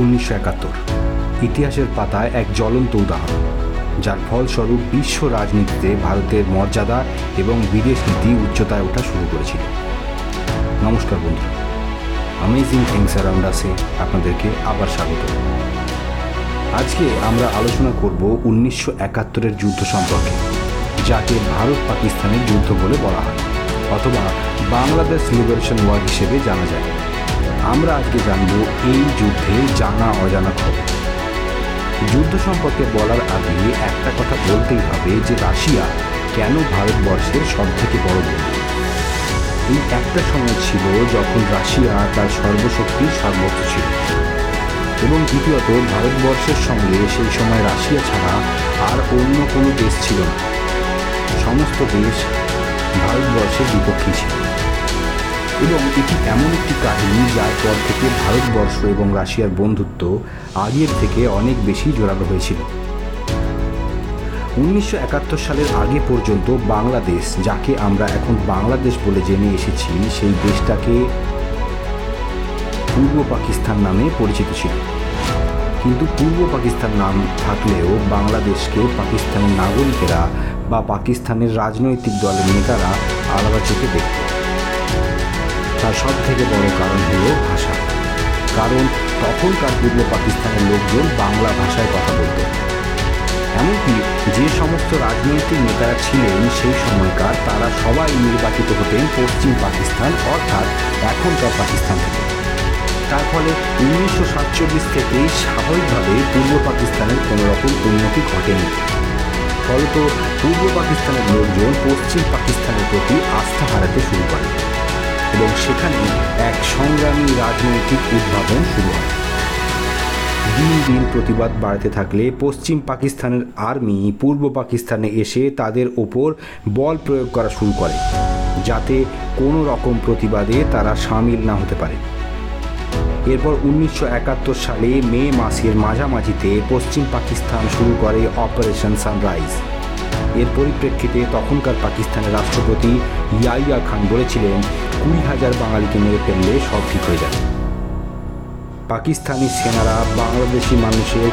উনিশশো একাত্তর। ইতিহাসের পাতায় এক জ্বলন্ত উদাহরণ, যার ফলস্বরূপ বিশ্ব রাজনীতিতে ভারতের মর্যাদা এবং বিদেশ নীতি উচ্চতায় ওঠা শুরু করেছিল। নমস্কার বন্ধু অ্যামেজিং থিংস অ্যারাউন্ড আসে আপনাদেরকে আবার স্বাগত। আজকে আমরা আলোচনা করব উনিশশো একাত্তরের যুদ্ধ সম্পর্কে, যাকে ভারত পাকিস্তানের যুদ্ধ বলে বলা হয়, অথবা বাংলাদেশ লিবারেশন ওয়ার হিসেবে জানা যায়। আমরা আজকে জানব এই যুদ্ধে জানা অজানা খবর। যুদ্ধ সম্পর্কে বলার আগে একটা কথা বলতেই হবে যে রাশিয়া কেন ভারতবর্ষের সব থেকে বড় বন্ধু। এই একটা সময় ছিল যখন রাশিয়া তার সর্বশক্তির সর্বোচ্চ ছিল। এবং দ্বিতীয়ত ভারতবর্ষের সঙ্গে সেই সময় রাশিয়া ছাড়া আর অন্য কোনো দেশ ছিল না। সমস্ত দেশ ভারতবর্ষের বিপক্ষে ছিল। এবং এটি এমন একটি কাহিনী যার পর থেকে ভারতবর্ষ এবং রাশিয়ার বন্ধুত্ব আগের থেকে অনেক বেশি জোরালো হয়েছিল। উনিশশো একাত্তর সালের আগে পর্যন্ত বাংলাদেশ, যাকে আমরা এখন বাংলাদেশ বলে জেনে এসেছি, সেই দেশটাকে পূর্ব পাকিস্তান নামে পরিচিত ছিল। কিন্তু পূর্ব পাকিস্তান নাম থাকলেও বাংলাদেশকে পাকিস্তানের নাগরিকেরা বা পাকিস্তানের রাজনৈতিক দলের নেতারা আলাদা চোখে দেখত তার সব থেকে বড় কারণ হলো ভাষা। কারণ তখনকার পূর্ব পাকিস্তানের লোকজন বাংলা ভাষায় কথা বলত। এমনকি যে সমস্ত রাজনৈতিক নেতারা ছিলেন সেই সময়কার তারা সবাই নির্বাচিত হতেন পশ্চিম পাকিস্তান অর্থাৎ এখনকার পাকিস্তান থেকে। তার ফলে উনিশশো সাতচল্লিশ থেকেই স্বাভাবিকভাবে পূর্ব পাকিস্তানের কোনো রকম উন্নতি ঘটেনি। ফলত পূর্ব পাকিস্তানের লোকজন পশ্চিম পাকিস্তানের প্রতি আস্থা হারাতে শুরু করে। এবং সেখানে এক সংগ্রামী রাজনৈতিক উদ্ভাবন শুরু হয়। দিন দিন প্রতিবাদ বাড়তে থাকলে পশ্চিম পাকিস্তানের আর্মি পূর্ব পাকিস্তানে এসে তাদের ওপর বল প্রয়োগ করা শুরু করে, যাতে কোনো রকম প্রতিবাদে তারা সামিল না হতে পারে। এরপর উনিশশো একাত্তর সালে মে মাসের মাঝামাঝিতে পশ্চিম পাকিস্তান শুরু করে অপারেশন সানরাইজ। এর পরিপ্রেক্ষিতে তখনকার পাকিস্তানের রাষ্ট্রপতি ইয়াইয়া খান বলেছিলেন কুড়ি হাজার বাঙালিকে মেরে ফেললে সব ঠিক হয়ে যাবে। পাকিস্তানি সেনারা বাংলাদেশি মানুষের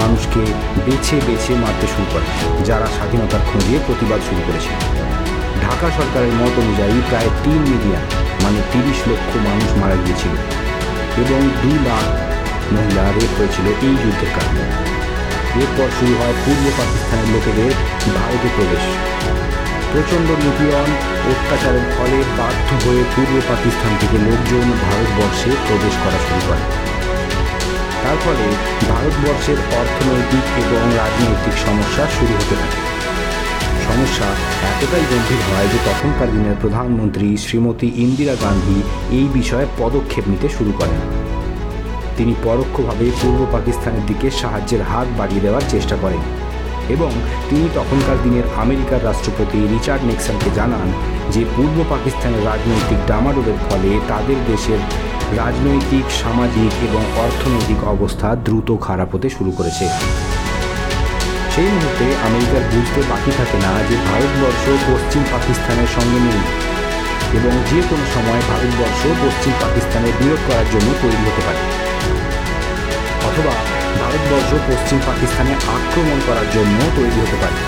মানুষকে বেছে বেছে মারতে শুরু করে, যারা স্বাধীনতার খোঁজে প্রতিবাদ শুরু করেছে। ঢাকা সরকারের মত অনুযায়ী প্রায় তিন মিলিয়ন মানে তিরিশ লক্ষ মানুষ মারা গিয়েছিল এবং দুই লাখ মহিলা রেপ হয়েছিল এই যুদ্ধের কারণে। এরপর শুরু হয় পূর্ব পাকিস্তানের লোকেদের ভারতে প্রবেশ। প্রচণ্ড নিপীড়ন অত্যাচারের ফলে বাধ্য হয়ে পূর্ব পাকিস্তান থেকে লোকজন ভারতবর্ষে প্রবেশ করা শুরু করে। তার ফলে ভারতবর্ষের অর্থনৈতিক এবং রাজনৈতিক সমস্যা শুরু হতে থাকে। সমস্যা এতটাই গম্ভীর হয় যে তখনকার দিনের প্রধানমন্ত্রী শ্রীমতী ইন্দিরা গান্ধী এই বিষয়ে পদক্ষেপ নিতে শুরু করেন। তিনি পরোক্ষভাবে পূর্ব পাকিস্তানের দিকে সাহায্যের হাত বাড়িয়ে দেওয়ার চেষ্টা করেন। এবং তিনি তখনকার দিনের আমেরিকার রাষ্ট্রপতি রিচার্ড নিক্সনকে জানান যে পূর্ব পাকিস্তানের রাজনৈতিক ডামাডোলের ফলে তাদের দেশের রাজনৈতিক, সামাজিক এবং অর্থনৈতিক অবস্থা দ্রুত খারাপ হতে শুরু করেছে। সেই মুহূর্তে আমেরিকার বুঝতে বাকি থাকে না যে ভারতবর্ষ পশ্চিম পাকিস্তানের সঙ্গে নেই এবং যে কোনো সময় ভারতবর্ষ পশ্চিম পাকিস্তানের বিরোধ করার জন্য তৈরি হতে পারে। অথবা ভারতবর্ষ পশ্চিম পাকিস্তানে আক্রমণ করার জন্য তৈরি হতে পারে,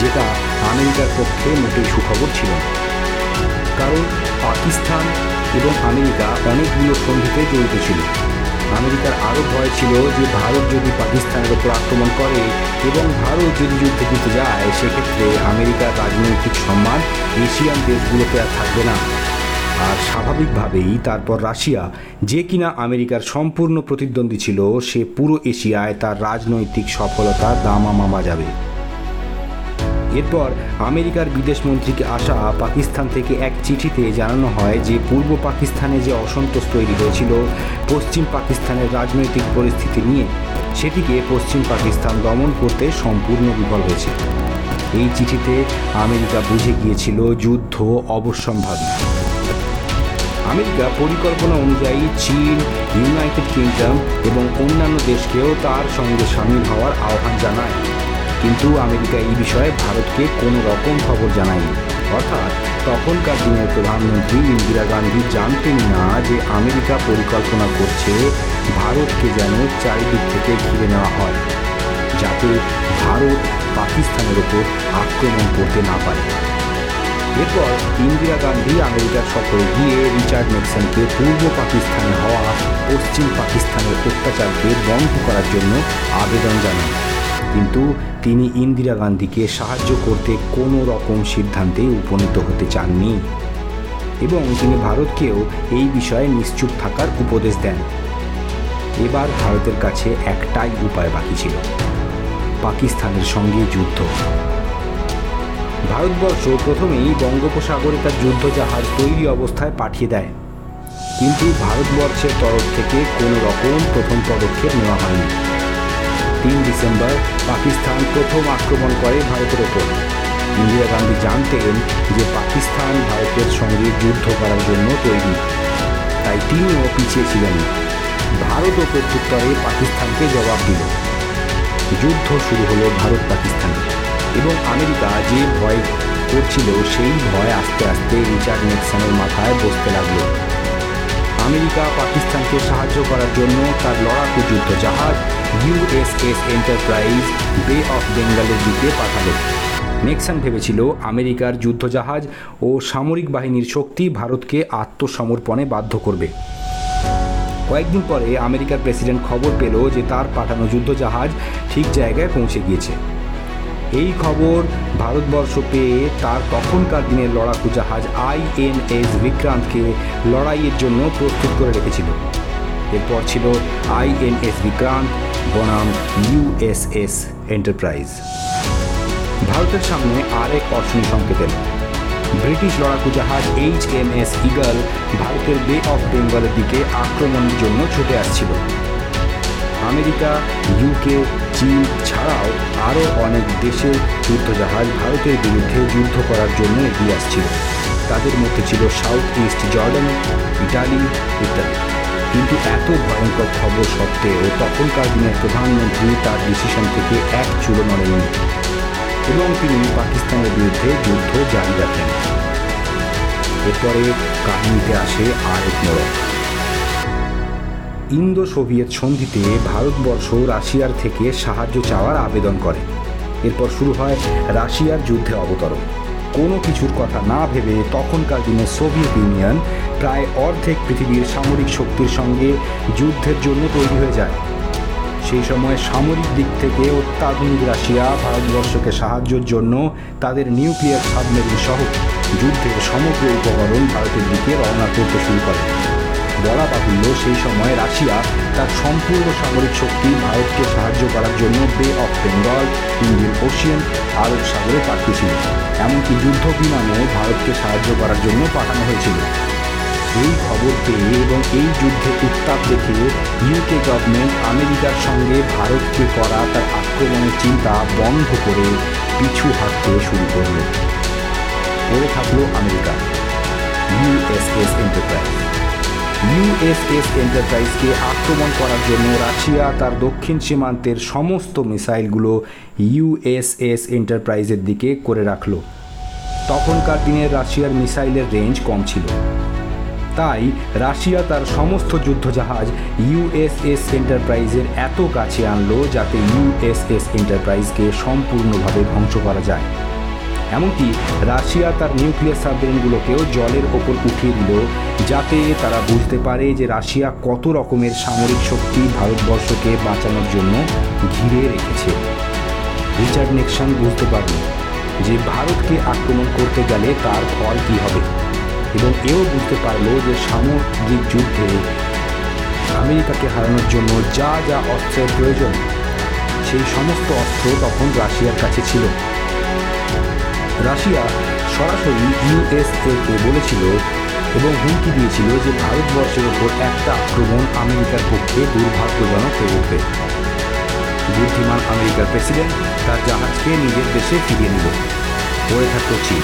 যেটা আমেরিকার পক্ষে মোটেই সুখবর ছিল না। কারণ পাকিস্তান এবং আমেরিকা অনেকগুলো সন্ধিতে জড়িত ছিল। আমেরিকার আরও ভয় ছিল যে ভারত যদি পাকিস্তানের ওপর আক্রমণ করে এবং ভারত যদি যুদ্ধে জিতে যায়, সেক্ষেত্রে আমেরিকার রাজনৈতিক সম্মান এশিয়ান দেশগুলোতে আর থাকবে না। আর স্বাভাবিকভাবেই তারপর রাশিয়া, যে কিনা আমেরিকার সম্পূর্ণ প্রতিদ্বন্দ্বী ছিল, সে পুরো এশিয়ায় তার রাজনৈতিক সফলতা দামামা বাজাবে। এরপর আমেরিকার বিদেশমন্ত্রীকে আসা পাকিস্তান থেকে এক চিঠিতে জানানো হয় যে, পূর্ব পাকিস্তানে যে অসন্তোষ তৈরি হয়েছিল, পশ্চিম পাকিস্তানের রাজনৈতিক পরিস্থিতি নিয়ে, সেটিকে পশ্চিম পাকিস্তান দমন করতে সম্পূর্ণ বিফল হয়েছে। এই চিঠিতে আমেরিকা বুঝে গিয়েছিল, যুদ্ধ অবশ্যম্ভাবী আমেরিকা পরিকল্পনা অনুযায়ী চীন, ইউনাইটেড কিংডম এবং অন্যান্য দেশকেও তার সঙ্গে সামিল হওয়ার আহ্বান জানায়। কিন্তু আমেরিকা এই বিষয়ে ভারতকে কোনো রকম খবর জানায়নি। অর্থাৎ তখনকার দিনের প্রধানমন্ত্রী ইন্দিরা গান্ধী জানতেন না যে আমেরিকা পরিকল্পনা করছে ভারতকে যেন চারিদিক থেকে ঘিরে নেওয়া হয়, যাতে ভারত পাকিস্তানের ওপর আক্রমণ করতে না পারে। এরপর ইন্দিরা গান্ধী আমেরিকার সফরে গিয়ে রিচার্ড নিক্সনকে পূর্ব পাকিস্তানে হওয়া পশ্চিম পাকিস্তানের অত্যাচারকে বন্ধ করার জন্য আবেদন জানান। কিন্তু তিনি ইন্দিরা গান্ধীকে সাহায্য করতে কোনো রকম সিদ্ধান্তে উপনীত হতে চাননি এবং তিনি ভারতকেও এই বিষয়ে নিশ্চুপ থাকার উপদেশ দেন। এবার ভারতের কাছে একটাই উপায় বাকি ছিল, পাকিস্তানের সঙ্গে যুদ্ধ। ভারতবর্ষ প্রথমেই বঙ্গোপসাগরে তার যুদ্ধজাহাজ তৈরি অবস্থায় পাঠিয়ে দেয়। কিন্তু ভারতবর্ষের তরফ থেকে কোনো রকম প্রথম পদক্ষেপ নেওয়া হয়নি। তিন ডিসেম্বর পাকিস্তান প্রথম আক্রমণ করে ভারতের ওপর। ইন্দিরা গান্ধী জানতেন যে পাকিস্তান ভারতের সঙ্গে যুদ্ধ করার জন্য তৈরি। তাই তিনিও পিছিয়ে ছিলেন। ভারত ও প্রত্যুত্তরে পাকিস্তানকে জবাব দিল। যুদ্ধ শুরু হলো ভারত পাকিস্তানে এবং আমেরিকা যে ভয় করছিল, সেই ভয় আস্তে আস্তে রিচার্ড নিক্সনের মাথায় বসতে লাগল। আমেরিকা পাকিস্তানকে সাহায্য করার জন্য তার লড়াকু যুদ্ধ জাহাজ ইউএসএস এন্টারপ্রাইজ বে অফ বেঙ্গলের দিকে পাঠালো। নেক্সন ভেবেছিল আমেরিকার যুদ্ধজাহাজ ও সামরিক বাহিনীর শক্তি ভারতকে আত্মসমর্পণে বাধ্য করবে। কয়েকদিন পরে আমেরিকার প্রেসিডেন্ট খবর পেল যে তার পাঠানো যুদ্ধজাহাজ ঠিক জায়গায় পৌঁছে গিয়েছে। এই খবর ভারতবর্ষ পেয়ে তার তখনকার দিনের লড়াকু জাহাজ আইএনএস বিক্রান্তকে লড়াইয়ের জন্য প্রস্তুত করে রেখেছিল। এরপর ছিল আইএনএস বিক্রান্ত, বনাম ইউএসএস এন্টারপ্রাইজ। ভারতের সামনে আরেক অর্শনী সংকেত এলো। ব্রিটিশ লড়াকু জাহাজ এইচ এম এস ইগল ভারতের বে অফ বেঙ্গলের দিকে আক্রমণের জন্য ছুটে আসছিল। আমেরিকা ইউকে চীন ছাড়াও আরও অনেক দেশের যুদ্ধজাহাজ ভারতের বিরুদ্ধে যুদ্ধ করার জন্য এগিয়ে আসছিল। তাদের মধ্যে ছিল সাউথ ইস্ট জর্ডান ইটালি ইত্যাদি। কিন্তু এত ভয়ঙ্কর খবর সত্ত্বেও তখনকার দিনের প্রধানমন্ত্রী তার ডিসিশন থেকে এক চুলো নড়েনি এবং তিনি পাকিস্তানের বিরুদ্ধে যুদ্ধ জারি রাখেন এরপরে কাহিনীতে আসে আরেক মোড়ক। ইন্দো সোভিয়েত সন্ধিতে ভারতবর্ষ রাশিয়ার থেকে সাহায্য চাওয়ার আবেদন করে। এরপর শুরু হয় রাশিয়ার যুদ্ধে অবতরণ। কোনো কিছুর কথা না ভেবে তখনকার দিনে সোভিয়েত ইউনিয়ন প্রায় অর্ধেক পৃথিবীর সামরিক শক্তির সঙ্গে যুদ্ধের জন্য তৈরি হয়ে যায়। সেই সময় সামরিক দিক থেকে অত্যাধুনিক রাশিয়া ভারতবর্ষকে সাহায্যের জন্য তাদের নিউক্লিয়ার সাবমেরিন সহ যুদ্ধের সমগ্র উপকরণ ভারতের দিকে রওনা করতে শুরু করে। বলা বাহুল্য সেই সময় রাশিয়া তার সম্পূর্ণ সামরিক শক্তি ভারতকে সাহায্য করার জন্য Bay of Bengal Indian Ocean আরব সাগরে পাঠিয়েছিল। এমনকি যুদ্ধ বিমানও ভারতকে সাহায্য করার জন্য পাঠানো হয়েছিল। এই খবর পেয়ে এবং এই যুদ্ধের উত্তাপ দেখে ইউকে গভর্নমেন্ট আমেরিকার সঙ্গে ভারতকে করা তার আক্রমণের চিন্তা বন্ধ করে পিছু হাঁটতে শুরু করল। পড়ে থাকল আমেরিকা। ইউএসএস এন্টারপ্রাইজ ইউএসএস এন্টারপ্রাইজকে আক্রমণ করার জন্য রাশিয়া তার দক্ষিণ সীমান্তের সমস্ত মিসাইলগুলো ইউএসএস এন্টারপ্রাইজের দিকে করে রাখল। তখনকার দিনে রাশিয়ার মিসাইলের রেঞ্জ কম ছিল। তাই রাশিয়া তার সমস্ত যুদ্ধজাহাজ ইউএসএস এন্টারপ্রাইজের এত কাছে আনলো যাতে ইউএসএস এন্টারপ্রাইজকে সম্পূর্ণভাবে ধ্বংস করা যায়। এমনকি রাশিয়া তার নিউক্লিয়ার সাবমেরিনগুলোকেও জলের ওপর উঠিয়ে দিল, যাতে তারা বুঝতে পারে যে রাশিয়া কত রকমের সামরিক শক্তি ভারতবর্ষকে বাঁচানোর জন্য ঘিরে রেখেছে। রিচার্ড নিক্সন বুঝতে পারল যে ভারতকে আক্রমণ করতে গেলে তার ফল কী হবে এবং এও বুঝতে পারল যে সামগ্রিক যুদ্ধে আমেরিকাকে হারানোর জন্য যা যা অস্ত্রের প্রয়োজন, সেই সমস্ত অস্ত্র তখন রাশিয়ার কাছে ছিল। রাশিয়া সরাসরি ইউএসএকে বলেছিল এবং হুমকি দিয়েছিল যে ভারতবর্ষের ওপর একটা আক্রমণ আমেরিকার পক্ষে দুর্ভাগ্যজনক হয়ে উঠবে। বুদ্ধিমান আমেরিকার প্রেসিডেন্ট তার জাহাজকে নিজের দেশে ফিরিয়ে নিল। পড়ে থাকত চীন।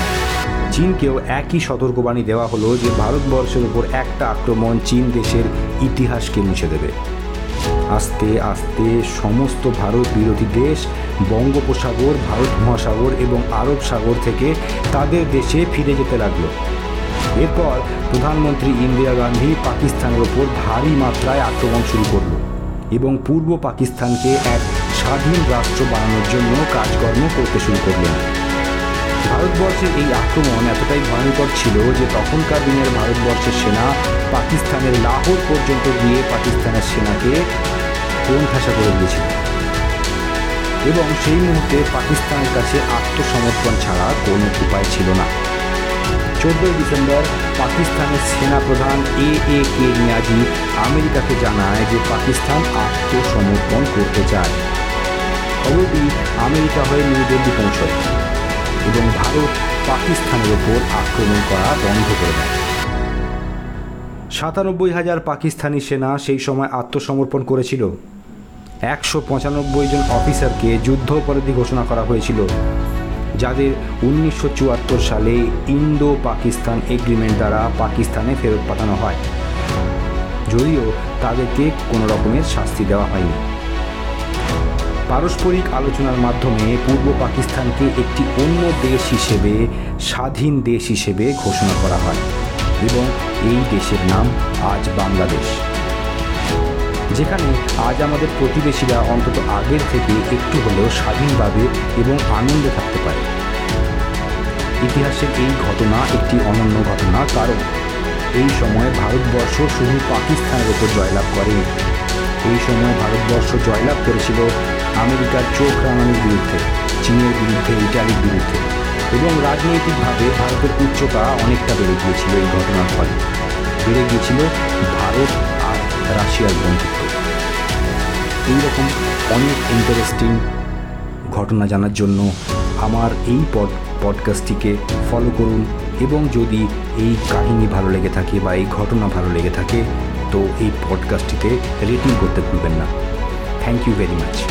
চীনকেও একই সতর্কবাণী দেওয়া হলো যে ভারতবর্ষের ওপর একটা আক্রমণ চীন দেশের ইতিহাসকে মুছে দেবে। আস্তে আস্তে সমস্ত ভারত বিরোধী দেশ, বঙ্গোপসাগর, ভারত মহাসাগর এবং আরব সাগর থেকে তাদের দেশে ফিরে যেতে লাগল। এরপর প্রধানমন্ত্রী ইন্দিরা গান্ধী পাকিস্তানের ওপর ভারী মাত্রায় আক্রমণ শুরু করল এবং পূর্ব পাকিস্তানকে এক স্বাধীন রাষ্ট্র বানানোর জন্য কাজকর্ম করতে শুরু করলেন। ভারতবর্ষের এই আক্রমণ এতটাই ভয়ঙ্কর ছিল যে তখনকার দিনের ভারতবর্ষের সেনা পাকিস্তানের লাহোর পর্যন্ত গিয়ে পাকিস্তানের সেনাকে কোণঠাসা করে দিয়েছিল এবং সেই মুহূর্তে পাকিস্তানের কাছে আত্মসমর্পণ ছাড়া কোনো উপায় ছিল না। চোদ্দই ডিসেম্বর পাকিস্তানের সেনাপ্রধান এ এ কে নিয়াজি আমেরিকাকে জানায় যে পাকিস্তান আত্মসমর্পণ করতে চায়। খবরটি আমেরিকা হয়ে নিউ দিল্লি পৌঁছয় এবং ভারত পাকিস্তানের ওপর আক্রমণ করা বন্ধ করে দেয়। সাতানব্বই হাজার পাকিস্তানি সেনা সেই সময় আত্মসমর্পণ করেছিল। একশো পঁচানব্বই জন অফিসারকে যুদ্ধ অপরাধী ঘোষণা করা হয়েছিল, যাদের উনিশশো চুয়াত্তর সালে ইন্দো পাকিস্তান এগ্রিমেন্ট দ্বারা পাকিস্তানে ফেরত পাঠানো হয়। যদিও তাদেরকে কোনো রকমের শাস্তি দেওয়া হয়নি। পারস্পরিক আলোচনার মাধ্যমে পূর্ব পাকিস্তানকে একটি অন্য দেশ হিসেবে, স্বাধীন দেশ হিসেবে ঘোষণা করা হয়। এবং এই দেশের নাম আজ বাংলাদেশ। যেখানে আজ আমাদের প্রতিবেশীরা অন্তত আগের থেকে একটু হলেও স্বাধীনভাবে এবং আনন্দে থাকতে পারে। ইতিহাসের এই ঘটনা একটি অনন্য ঘটনা, কারণ এই সময় ভারতবর্ষ শুধু পাকিস্তানের ওপর জয়লাভ করে এই সময় ভারতবর্ষ জয়লাভ করেছিল আমেরিকার চোখ রাঙানির বিরুদ্ধে, চীনের বিরুদ্ধে, ইটালির বিরুদ্ধে। এবং রাজনৈতিকভাবে ভারতের উচ্চতা অনেকটা বেড়ে গিয়েছিল এই ঘটনার ফলে। বেড়ে গিয়েছিল ভারত আর রাশিয়ার বন্ধুত্ব। এইরকম অনেক ইন্টারেস্টিং ঘটনা জানার জন্য আমার এই পড পডকাস্টটিকে ফলো করুন এবং যদি এই কাহিনী ভালো লেগে থাকে বা এই ঘটনা ভালো লেগে থাকে, তো এই পডকাস্টটিতে রেটিং করতে ভুলবেন না। Thank you very much